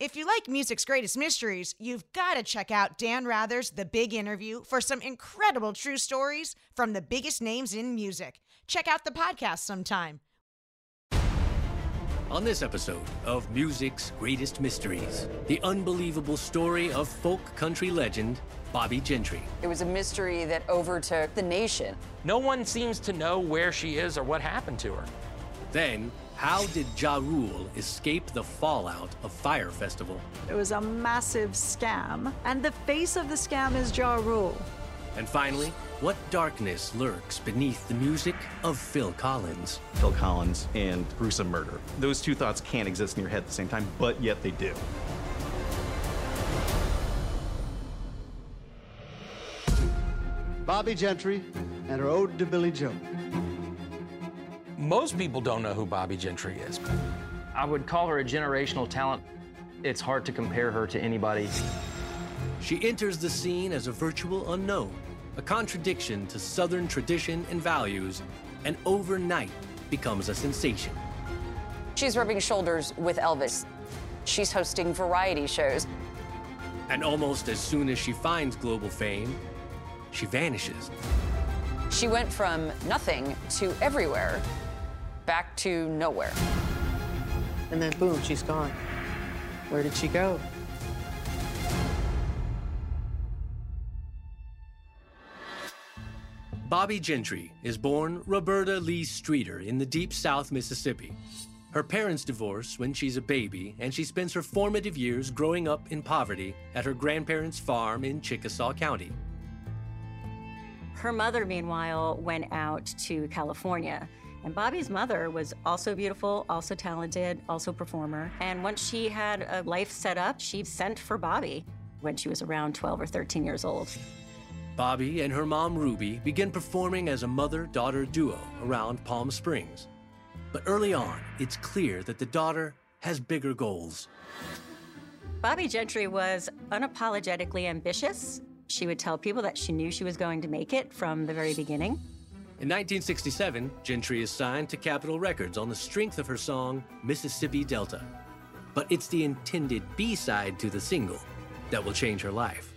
If you like music's greatest mysteries, you've got to check out Dan Rather's The Big Interview for some incredible true stories from the biggest names in music. Check out the podcast sometime. On this episode of Music's Greatest Mysteries, the unbelievable story of folk country legend Bobbie Gentry. It was a mystery that overtook the nation. No one seems to know where she is or what happened to her. Then, how did Ja Rule escape the fallout of Fyre Festival? It was a massive scam, and the face of the scam is Ja Rule. And finally, what darkness lurks beneath the music of Phil Collins? Phil Collins and gruesome murder. Those two thoughts can't exist in your head at the same time, but yet they do. Bobbie Gentry and her Ode to Billie Joe. Most people don't know who Bobbie Gentry is. I would call her a generational talent. It's hard to compare her to anybody. She enters the scene as a virtual unknown, a contradiction to Southern tradition and values, and overnight becomes a sensation. She's rubbing shoulders with Elvis. She's hosting variety shows. And almost as soon as she finds global fame, she vanishes. She went from nothing to everywhere, back to nowhere. And then boom, she's gone. Where did she go? Bobbie Gentry is born Roberta Lee Streeter in the deep South Mississippi. Her parents divorce when she's a baby, and she spends her formative years growing up in poverty at her grandparents' farm in Chickasaw County. Her mother, meanwhile, went out to California. And Bobbie's mother was also beautiful, also talented, also performer. And once she had a life set up, she sent for Bobbie when she was around 12 or 13 years old. Bobbie and her mom Ruby begin performing as a mother daughter duo around Palm Springs. But early on, it's clear that the daughter has bigger goals. Bobbie Gentry was unapologetically ambitious. She would tell people that she knew she was going to make it from the very beginning. In 1967, Gentry is signed to Capitol Records on the strength of her song Mississippi Delta. But it's the intended B side to the single that will change her life.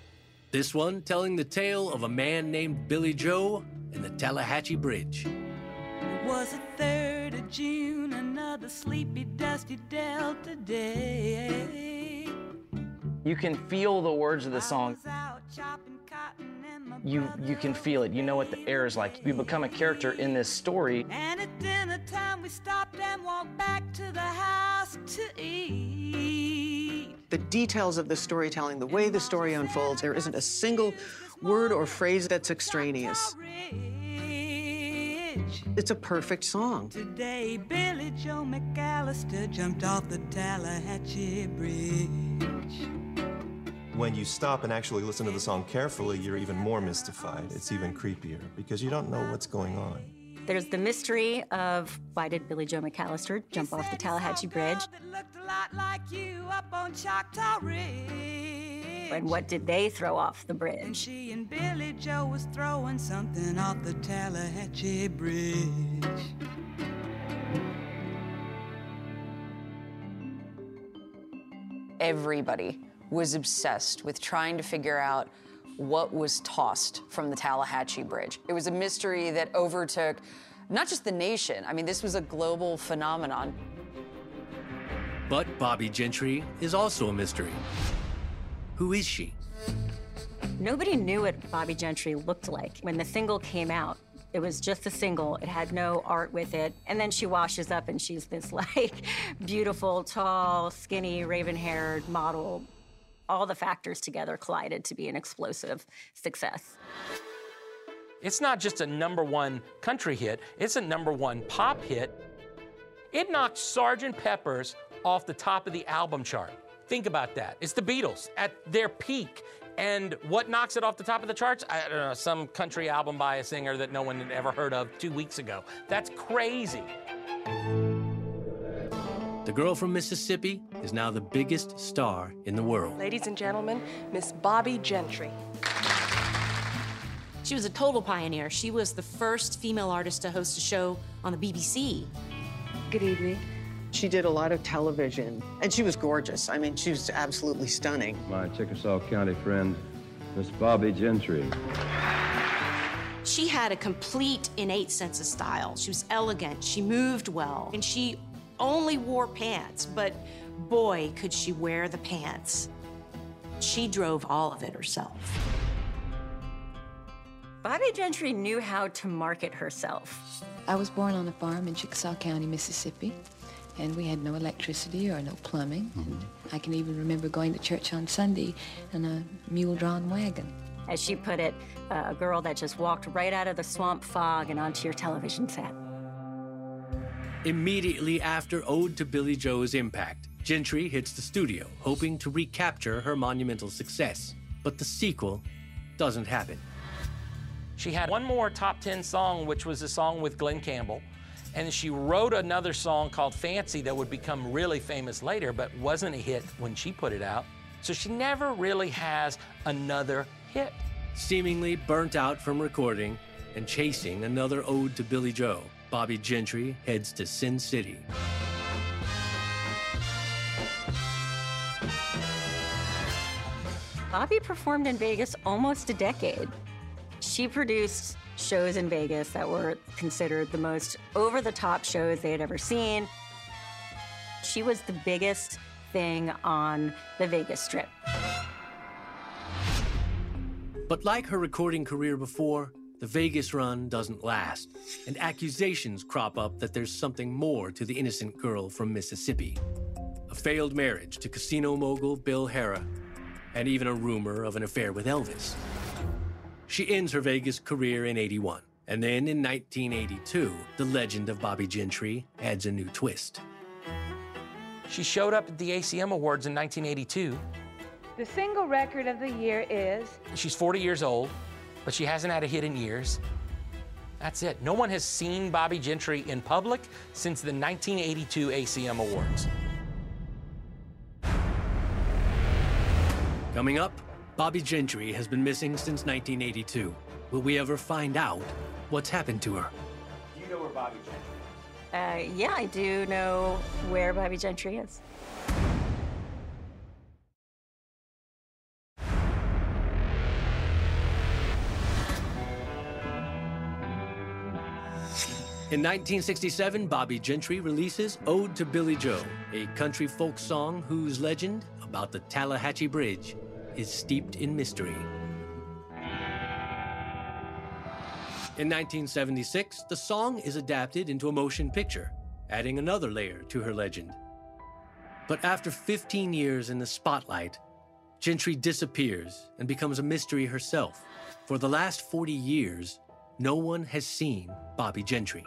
This one telling the tale of a man named Billie Joe and the Tallahatchie Bridge. It was the 3rd of June, another sleepy, dusty Delta day. You can feel the words of the song. You you can feel it. You know what the air is like. You become a character in this story. And at dinner time we stopped and walked back to the house to eat. The details of the storytelling, the way the story unfolds, there isn't a single word or phrase that's extraneous. It's a perfect song. Today, Billie Joe McAllister jumped off the Tallahatchie Bridge. When you stop and actually listen to the song carefully, you're even more mystified. It's even creepier because you don't know what's going on. There's the mystery of why did Billie Joe McAllister jump off the Tallahatchie Bridge? Looked a lot like you up on Choctaw Ridge. And what did they throw off the bridge? And she and Billie Joe was throwing something off the Tallahatchie Bridge. Everybody was obsessed with trying to figure out what was tossed from the Tallahatchie Bridge. It was a mystery that overtook not just the nation, I mean, this was a global phenomenon. But Bobbie Gentry is also a mystery. Who is she? Nobody knew what Bobbie Gentry looked like when the single came out. It was just a single. It had no art with it. And then she washes up and she's this like beautiful, tall, skinny, raven-haired model. All the factors together collided to be an explosive success. It's not just a number one country hit, it's a number one pop hit. It knocked Sgt. Pepper's off the top of the album chart. Think about that. It's the Beatles at their peak. And what knocks it off the top of the charts? I don't know, some country album by a singer that no one had ever heard of two weeks ago. That's crazy. The girl from Mississippi is now the biggest star in the world. Ladies and gentlemen, Miss Bobbie Gentry. She was a total pioneer. She was the first female artist to host a show on the BBC. Good evening. She did a lot of television, and she was gorgeous. I mean, she was absolutely stunning. My Chickasaw County friend, Miss Bobbie Gentry. She had a complete innate sense of style. She was elegant, she moved well, and she only wore pants, but boy, could she wear the pants. She drove all of it herself. Bobbie Gentry knew how to market herself. I was born on a farm in Chickasaw County, Mississippi, and we had no electricity or no plumbing. And I can even remember going to church on Sunday in a mule-drawn wagon. As she put it, uh, a girl that just walked right out of the swamp fog and onto your television set. Immediately after Ode to Billie Joe's impact, Gentry hits the studio, hoping to recapture her monumental success. But the sequel doesn't happen. She had one more top 10 song, which was a song with Glen Campbell. And she wrote another song called Fancy that would become really famous later, but wasn't a hit when she put it out. So she never really has another hit. Seemingly burnt out from recording and chasing another ode to Billie Joe, Bobbie Gentry heads to Sin City. Bobbie performed in Vegas almost a decade. She produced shows in Vegas that were considered the most over the top shows they had ever seen. She was the biggest thing on the Vegas Strip. But like her recording career before, the Vegas run doesn't last, and accusations crop up that there's something more to the innocent girl from Mississippi. A failed marriage to casino mogul Bill Harrah, and even a rumor of an affair with Elvis. She ends her Vegas career in 81, and then in 1982, the legend of Bobbie Gentry adds a new twist. She showed up at the ACM Awards in 1982. The single record of the year is She's 40 years old, but she hasn't had a hit in years. That's it. No one has seen Bobbie Gentry in public since the 1982 ACM Awards. Coming up, Bobbie Gentry has been missing since 1982. Will we ever find out what's happened to her? Do you know where Bobbie Gentry is? Uh, yeah, I do know where Bobbie Gentry is. In 1967, Bobbie Gentry releases Ode to Billie Joe, a country folk song whose legend about the Tallahatchie Bridge is steeped in mystery. In 1976, the song is adapted into a motion picture, adding another layer to her legend. But after 15 years in the spotlight, Gentry disappears and becomes a mystery herself. For the last 40 years, no one has seen Bobbie Gentry.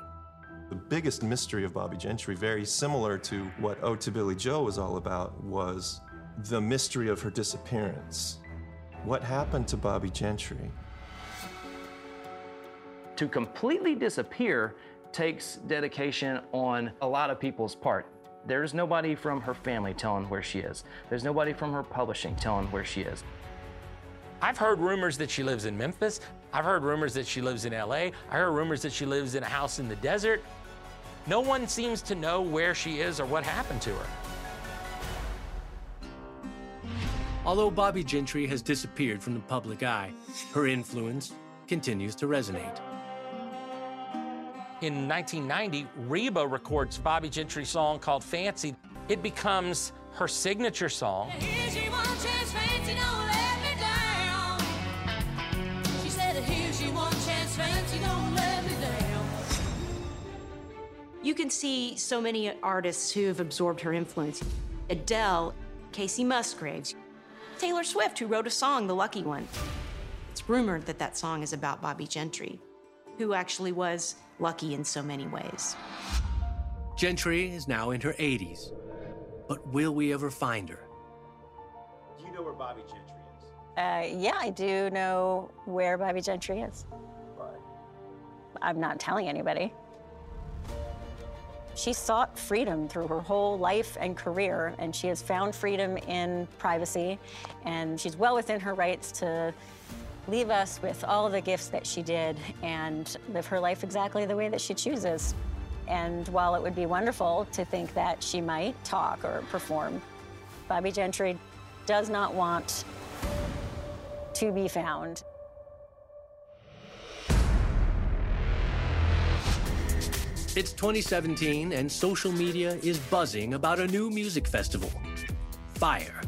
The biggest mystery of Bobbie Gentry, very similar to what Ode to Billie Joe was all about, was the mystery of her disappearance. What happened to Bobbie Gentry? To completely disappear takes dedication on a lot of people's part. There's nobody from her family telling where she is. There's nobody from her publishing telling where she is. I've heard rumors that she lives in Memphis. I've heard rumors that she lives in LA. I heard rumors that she lives in a house in the desert. No one seems to know where she is or what happened to her. Although Bobbie Gentry has disappeared from the public eye, her influence continues to resonate. In 1990, Reba records Bobbie Gentry's song called Fancy. It becomes her signature song. You can see so many artists who have absorbed her influence. Adele, Kacey Musgraves, Taylor Swift, who wrote a song, The Lucky One. It's rumored that that song is about Bobbie Gentry, who actually was lucky in so many ways. Gentry is now in her 80s, but will we ever find her? Do you know where Bobbie Gentry is? Uh, yeah, I do know where Bobbie Gentry is. But I'm not telling anybody. She sought freedom through her whole life and career, and she has found freedom in privacy, and she's well within her rights to leave us with all the gifts that she did and live her life exactly the way that she chooses. And while it would be wonderful to think that she might talk or perform, Bobbie Gentry does not want to be found. It's 2017, and social media is buzzing about a new music festival Fyre.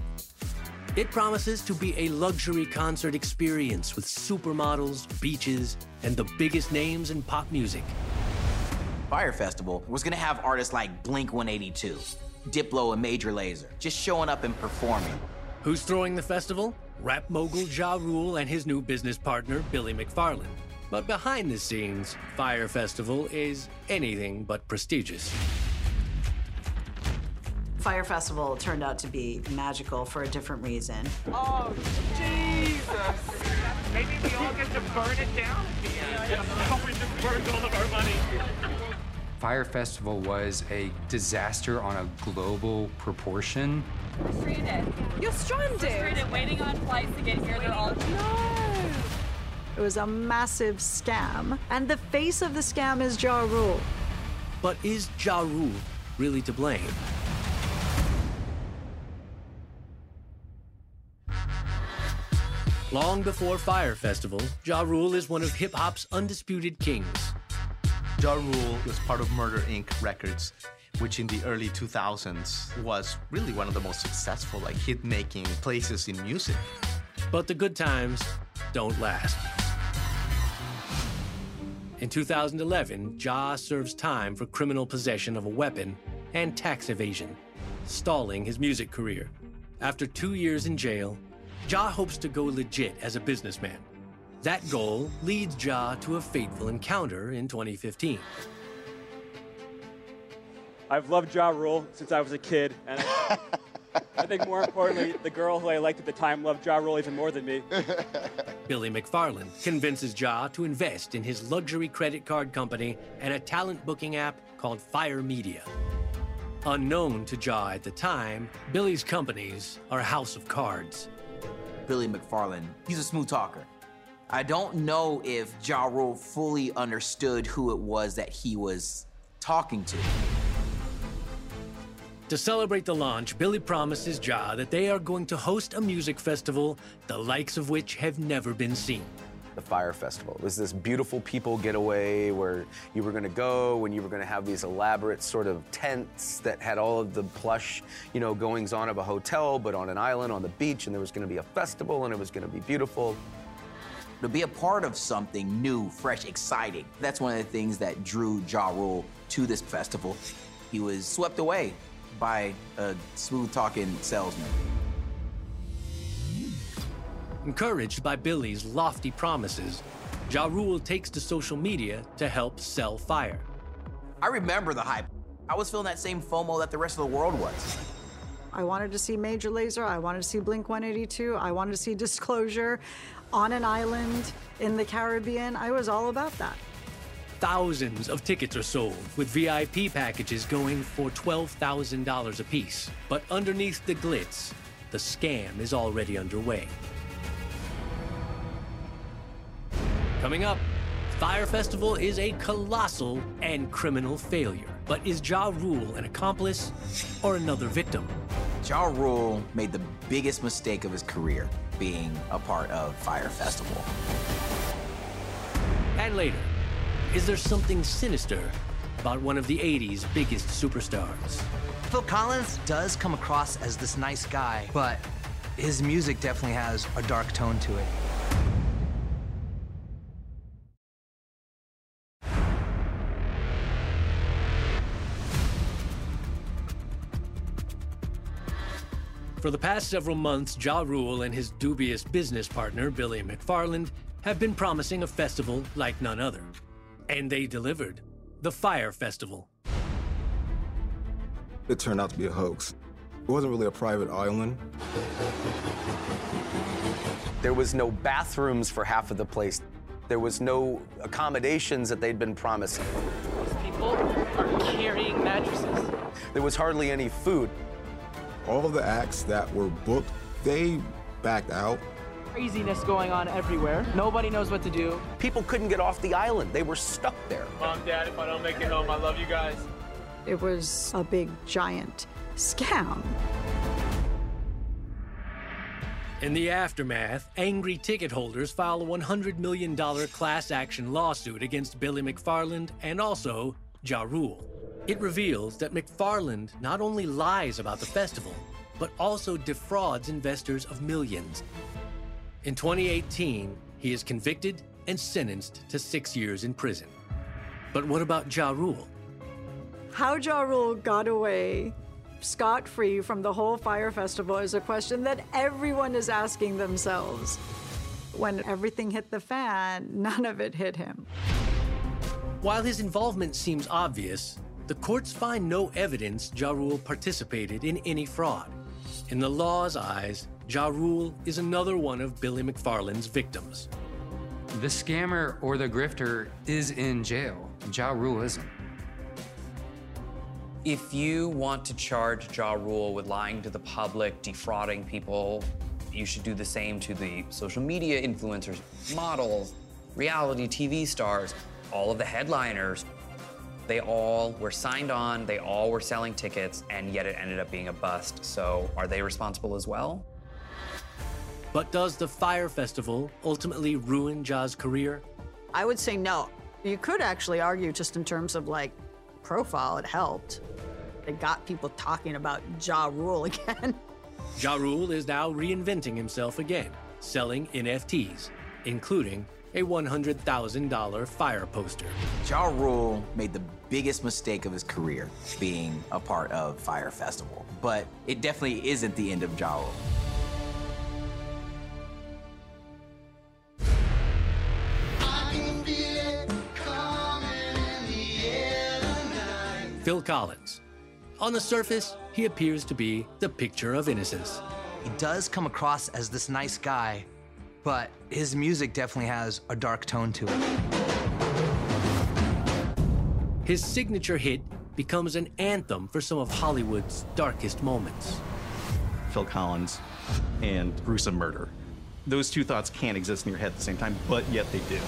It promises to be a luxury concert experience with supermodels, beaches, and the biggest names in pop music. Fyre Festival was gonna have artists like Blink 182, Diplo, and Major Lazer just showing up and performing. Who's throwing the festival? Rap mogul Ja Rule and his new business partner, Billy McFarland. But behind the scenes, Fyre Festival is anything but prestigious. Fyre Festival turned out to be magical for a different reason. Oh, Jesus! Maybe we all get to burn it down at the end. Oh, we just burned all of our money. Fyre Festival was a disaster on a global proportion. We're stranded. You're stranded. We're waiting on flights to get here. They're all no. It was a massive scam, and the face of the scam is Ja Rule. But is Ja Rule really to blame? Long before Fyre Festival, Ja Rule is one of hip hop's undisputed kings. Ja Rule was part of Murder Inc. Records, which in the early 2000s was really one of the most successful like hit-making places in music. But the good times don't last. In 2011, Ja serves time for criminal possession of a weapon and tax evasion, stalling his music career. After two years in jail, Ja hopes to go legit as a businessman. That goal leads Ja to a fateful encounter in 2015. I've loved Ja Rule since I was a kid, and I, I think more importantly, the girl who I liked at the time loved Ja Rule even more than me. Billy McFarland convinces Ja to invest in his luxury credit card company and a talent booking app called Fyre Media. Unknown to Ja at the time, Billy's companies are a house of cards. Billy McFarland, he's a smooth talker. I don't know if Ja Rule fully understood who it was that he was talking to. To celebrate the launch, Billy promises Ja that they are going to host a music festival, the likes of which have never been seen. The Fyre Festival. It was this beautiful people getaway where you were going to go and you were going to have these elaborate sort of tents that had all of the plush, you know, goings on of a hotel, but on an island on the beach, and there was going to be a festival and it was going to be beautiful. To be a part of something new, fresh, exciting. That's one of the things that drew Ja Rule to this festival. He was swept away by a smooth talking salesman. Encouraged by Billy's lofty promises, Ja Rule takes to social media to help sell Fyre. I remember the hype. I was feeling that same FOMO that the rest of the world was. I wanted to see Major Lazer. I wanted to see Blink 182. I wanted to see Disclosure on an island in the Caribbean. I was all about that. Thousands of tickets are sold, with VIP packages going for $12,000 apiece. But underneath the glitz, the scam is already underway. Coming up, Fyre Festival is a colossal and criminal failure. But is Ja Rule an accomplice or another victim? Ja Rule made the biggest mistake of his career being a part of Fyre Festival. And later, is there something sinister about one of the 80s biggest superstars? Phil Collins does come across as this nice guy, but his music definitely has a dark tone to it. For the past several months, Ja Rule and his dubious business partner, Billy McFarland, have been promising a festival like none other. And they delivered the Fyre Festival. It turned out to be a hoax. It wasn't really a private island. There was no bathrooms for half of the place. There was no accommodations that they'd been promised. Most people are carrying mattresses. There was hardly any food. All of the acts that were booked, they backed out. Craziness going on everywhere. Nobody knows what to do. People couldn't get off the island. They were stuck there. Mom, Dad, if I don't make it home, I love you guys. It was a big, giant scam. In the aftermath, angry ticket holders file a $100 million class action lawsuit against Billy McFarland and also Ja Rule. It reveals that McFarland not only lies about the festival, but also defrauds investors of millions. In 2018, he is convicted and sentenced to six years in prison. But what about Ja Rule? How Ja Rule got away scot free from the whole Fyre Festival is a question that everyone is asking themselves. When everything hit the fan, none of it hit him. While his involvement seems obvious, the courts find no evidence Ja Rule participated in any fraud. In the law's eyes, Ja Rule is another one of Billy McFarland's victims. The scammer or the grifter is in jail. Ja Rule isn't. If you want to charge Ja Rule with lying to the public, defrauding people, you should do the same to the social media influencers, models, reality TV stars, all of the headliners. They all were signed on, they all were selling tickets, and yet it ended up being a bust. So are they responsible as well? But does the Fyre Festival ultimately ruin Ja's career? I would say no. You could actually argue, just in terms of like profile, it helped. It got people talking about Ja Rule again. Ja Rule is now reinventing himself again, selling NFTs, including a $100,000 Fyre poster. Ja Rule made the biggest mistake of his career being a part of Fyre Festival, but it definitely isn't the end of Ja Rule. Phil Collins. On the surface, he appears to be the picture of innocence. He does come across as this nice guy, but his music definitely has a dark tone to it. His signature hit becomes an anthem for some of Hollywood's darkest moments. Phil Collins and gruesome murder. Those two thoughts can't exist in your head at the same time, but yet they do.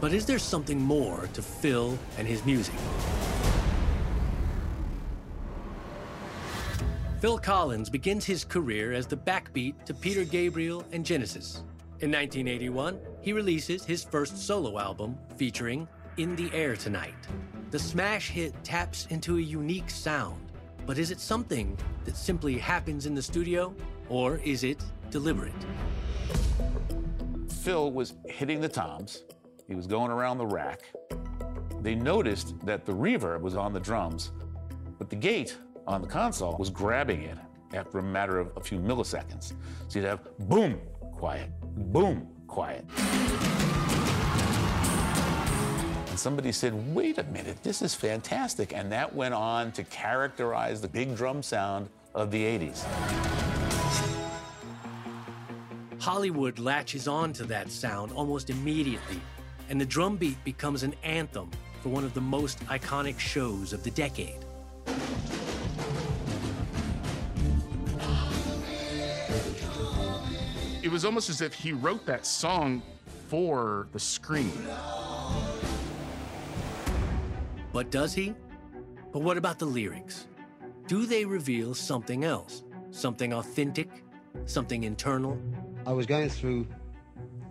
But is there something more to Phil and his music? Phil Collins begins his career as the backbeat to Peter Gabriel and Genesis. In 1981, he releases his first solo album featuring In the Air Tonight. The smash hit taps into a unique sound, but is it something that simply happens in the studio, or is it deliberate? Phil was hitting the toms, he was going around the rack. They noticed that the reverb was on the drums, but the gate on the console was grabbing it after a matter of a few milliseconds. So you'd have boom, quiet, boom, quiet. And somebody said, wait a minute, this is fantastic. And that went on to characterize the big drum sound of the 80s. Hollywood latches on to that sound almost immediately, and the drum beat becomes an anthem for one of the most iconic shows of the decade. Was almost as if he wrote that song for the screen. But does he? But what about the lyrics? Do they reveal something else? Something authentic? Something internal? I was going through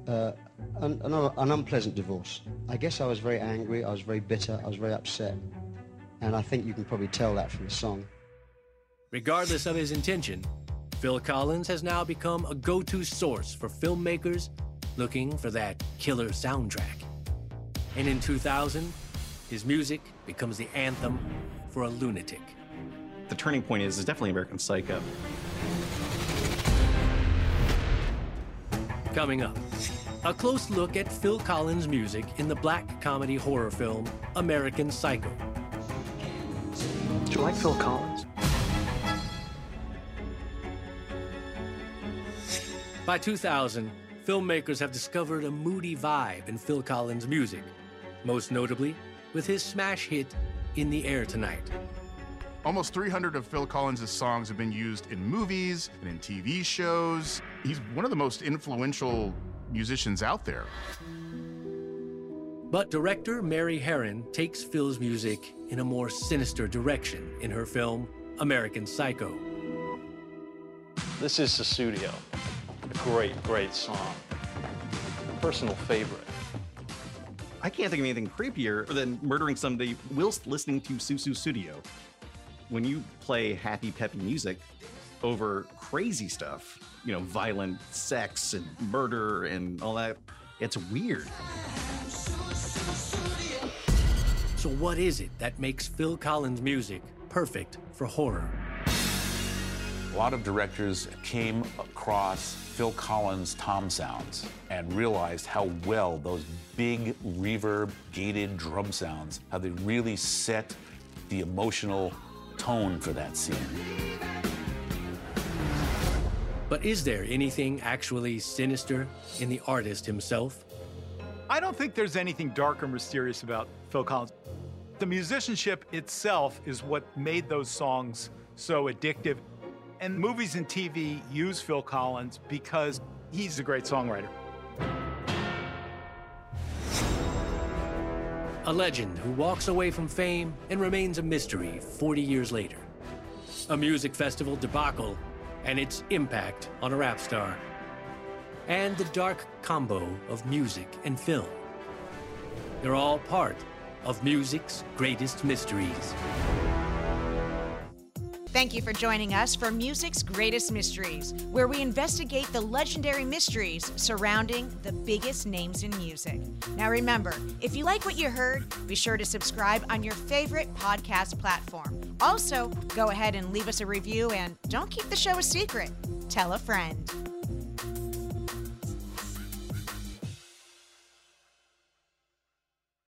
uh, an, an, an unpleasant divorce. I guess I was very angry, I was very bitter, I was very upset. And I think you can probably tell that from the song. Regardless of his intention, Phil Collins has now become a go to source for filmmakers looking for that killer soundtrack. And in 2000, his music becomes the anthem for a lunatic. The turning point is, is definitely American Psycho. Coming up, a close look at Phil Collins' music in the black comedy horror film American Psycho. Do you like Phil Collins? By 2000, filmmakers have discovered a moody vibe in Phil Collins' music, most notably with his smash hit In the Air Tonight. Almost 300 of Phil Collins' songs have been used in movies and in TV shows. He's one of the most influential musicians out there. But director Mary Harron takes Phil's music in a more sinister direction in her film American Psycho. This is Sussudio. A great, great song. Personal favorite. I can't think of anything creepier than murdering somebody whilst listening to Sussudio. When you play happy, peppy music over crazy stuff, you know, violent sex and murder and all that, it's weird. So, what is it that makes Phil Collins' music perfect for horror? A lot of directors came across Phil Collins' tom sounds and realized how well those big reverb gated drum sounds, how they really set the emotional tone for that scene. But is there anything actually sinister in the artist himself? I don't think there's anything dark or mysterious about Phil Collins. The musicianship itself is what made those songs so addictive. And movies and TV use Phil Collins because he's a great songwriter. A legend who walks away from fame and remains a mystery 40 years later. A music festival debacle and its impact on a rap star. And the dark combo of music and film. They're all part of music's greatest mysteries. Thank you for joining us for Music's Greatest Mysteries, where we investigate the legendary mysteries surrounding the biggest names in music. Now, remember, if you like what you heard, be sure to subscribe on your favorite podcast platform. Also, go ahead and leave us a review and don't keep the show a secret. Tell a friend.